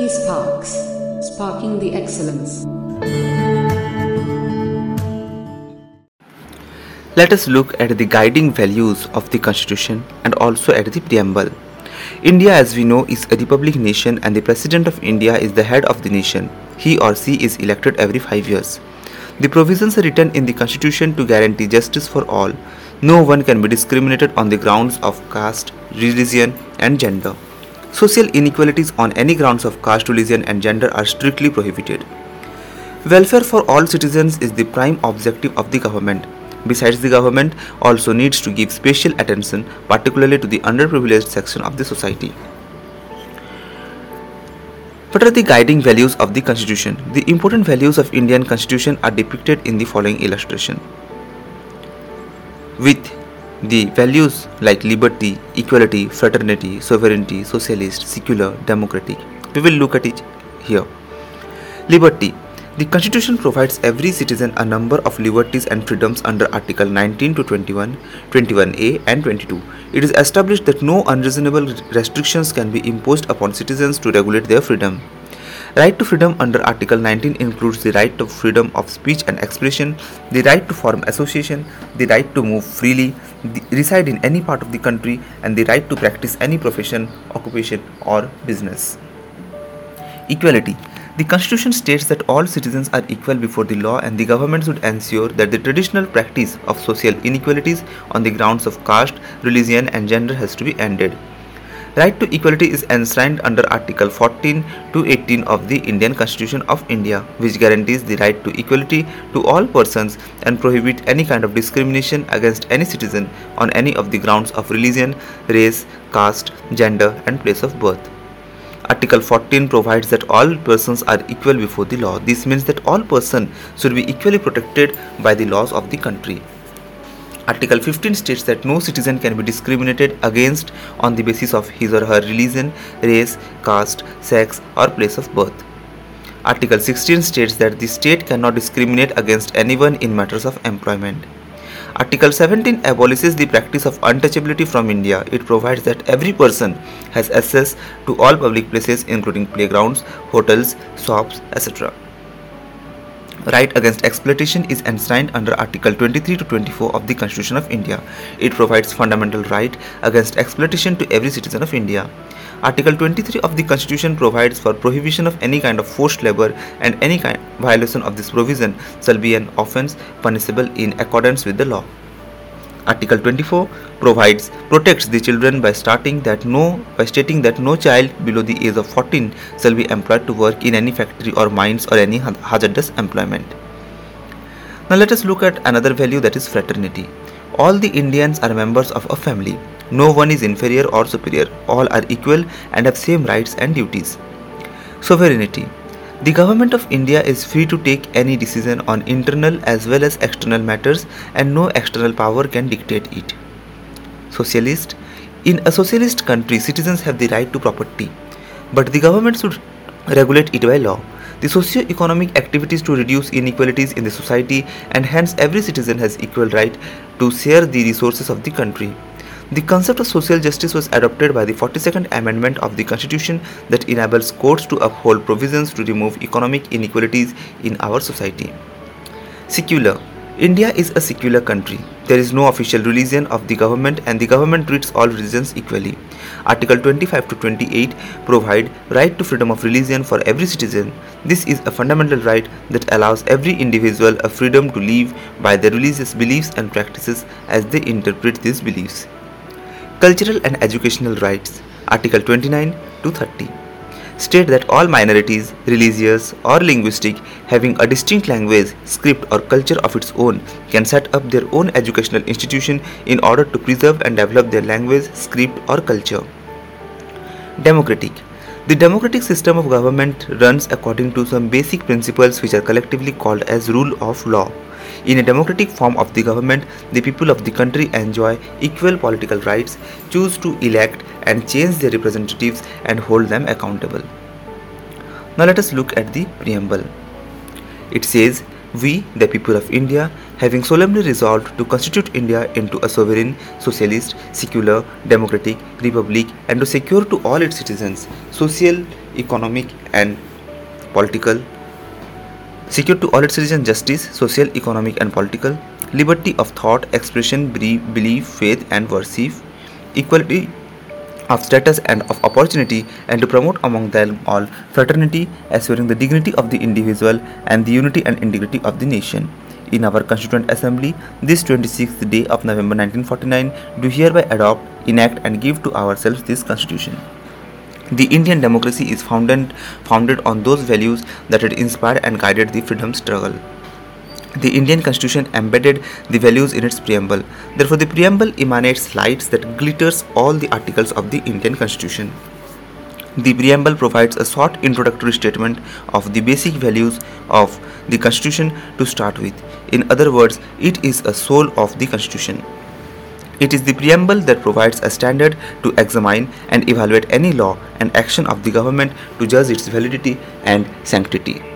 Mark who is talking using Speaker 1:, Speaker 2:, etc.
Speaker 1: eSparks, sparking the excellence.
Speaker 2: Let us look at the guiding values of the Constitution and also at the preamble. India, as we know, is a republic nation and the President of India is the head of the nation. He or she is elected every five years. The provisions are written in the Constitution to guarantee justice for all. No one can be discriminated on the grounds of caste, religion, and gender. Social inequalities on any grounds of caste, religion, and gender are strictly prohibited. Welfare for all citizens is the prime objective of the government. Besides, the government also needs to give special attention, particularly to the underprivileged section of the society. What are the guiding values of the Constitution? The important values of Indian Constitution are depicted in the following illustration. With the values like liberty, equality, fraternity, sovereignty, socialist, secular, democratic, we will look at it here. Liberty the Constitution provides every citizen a number of liberties and freedoms under Article 19 to 21, 21A, and 22. It is established that no unreasonable restrictions can be imposed upon citizens to regulate their freedom. Right to freedom under Article 19 includes the right to freedom of speech and expression, the right to form association, the right to move freely, reside in any part of the country, and the right to practice any profession, occupation, or business. Equality the Constitution states that all citizens are equal before the law and the government should ensure that the traditional practice of social inequalities on the grounds of caste, religion, and gender has to be ended. Right to equality is enshrined under Article 14 to 18 of the Indian Constitution of India, which guarantees the right to equality to all persons and prohibit any kind of discrimination against any citizen on any of the grounds of religion, race, caste, gender, and place of birth. Article 14 provides that all persons are equal before the law. This means that all persons should be equally protected by the laws of the country. Article 15 states that no citizen can be discriminated against on the basis of his or her religion, race, caste, sex, or place of birth. Article 16 states that the state cannot discriminate against anyone in matters of employment. Article 17 abolishes the practice of untouchability from India. It provides that every person has access to all public places including playgrounds, hotels, shops, etc. Right against exploitation is enshrined under Article 23 to 24 of the Constitution of India. It provides fundamental right against exploitation to every citizen of India. Article 23 of the Constitution provides for prohibition of any kind of forced labor and any kind violation of this provision shall be an offence punishable in accordance with the law. Article 24 provides protects the children by starting that no by stating that no child below the age of 14 shall be employed to work in any factory or mines or any hazardous employment. Now let us look at another value that is fraternity. All the Indians are members of a family. No one is inferior or superior. All are equal and have same rights and duties. Sovereignty. The government of India is free to take any decision on internal as well as external matters and no external power can dictate it. Socialist. In a socialist country, citizens have the right to property, but the government should regulate it by law. The socio-economic activities to reduce inequalities in the society and hence every citizen has equal right to share the resources of the country. The concept of social justice was adopted by the 42nd Amendment of the Constitution that enables courts to uphold provisions to remove economic inequalities in our society. Secular India is a secular country. There is no official religion of the government and the government treats all religions equally. Article 25 to 28 provide right to freedom of religion for every citizen. This is a fundamental right that allows every individual a freedom to live by their religious beliefs and practices as they interpret these beliefs. Cultural and educational rights, Article 29 to 30, state that all minorities, religious or linguistic, having a distinct language, script, or culture of its own, can set up their own educational institution in order to preserve and develop their language, script, or culture. Democratic. The democratic system of government runs according to some basic principles which are collectively called as rule of law. In a democratic form of the government, the people of the country enjoy equal political rights, choose to elect and change their representatives, and hold them accountable. Now let us look at the preamble. It says, We, the people of India, having solemnly resolved to constitute India into a sovereign, socialist, secular, democratic republic, and to secure to all its citizens social, economic, and political. Secure to all its citizens justice, social, economic, and political. Liberty of thought, expression, belief, faith, and worship. Equality of status and of opportunity and to promote among them all fraternity, assuring the dignity of the individual and the unity and integrity of the nation. In our Constituent Assembly, this 26th day of November 1949, do hereby adopt, enact, and give to ourselves this Constitution. The Indian democracy is founded, founded on those values that had inspired and guided the freedom struggle. The Indian Constitution embedded the values in its preamble. Therefore, the preamble emanates lights that glitters all the articles of the Indian Constitution. The preamble provides a short introductory statement of the basic values of the Constitution to start with. In other words, it is a soul of the Constitution. It is the preamble that provides a standard to examine and evaluate any law and action of the government to judge its validity and sanctity.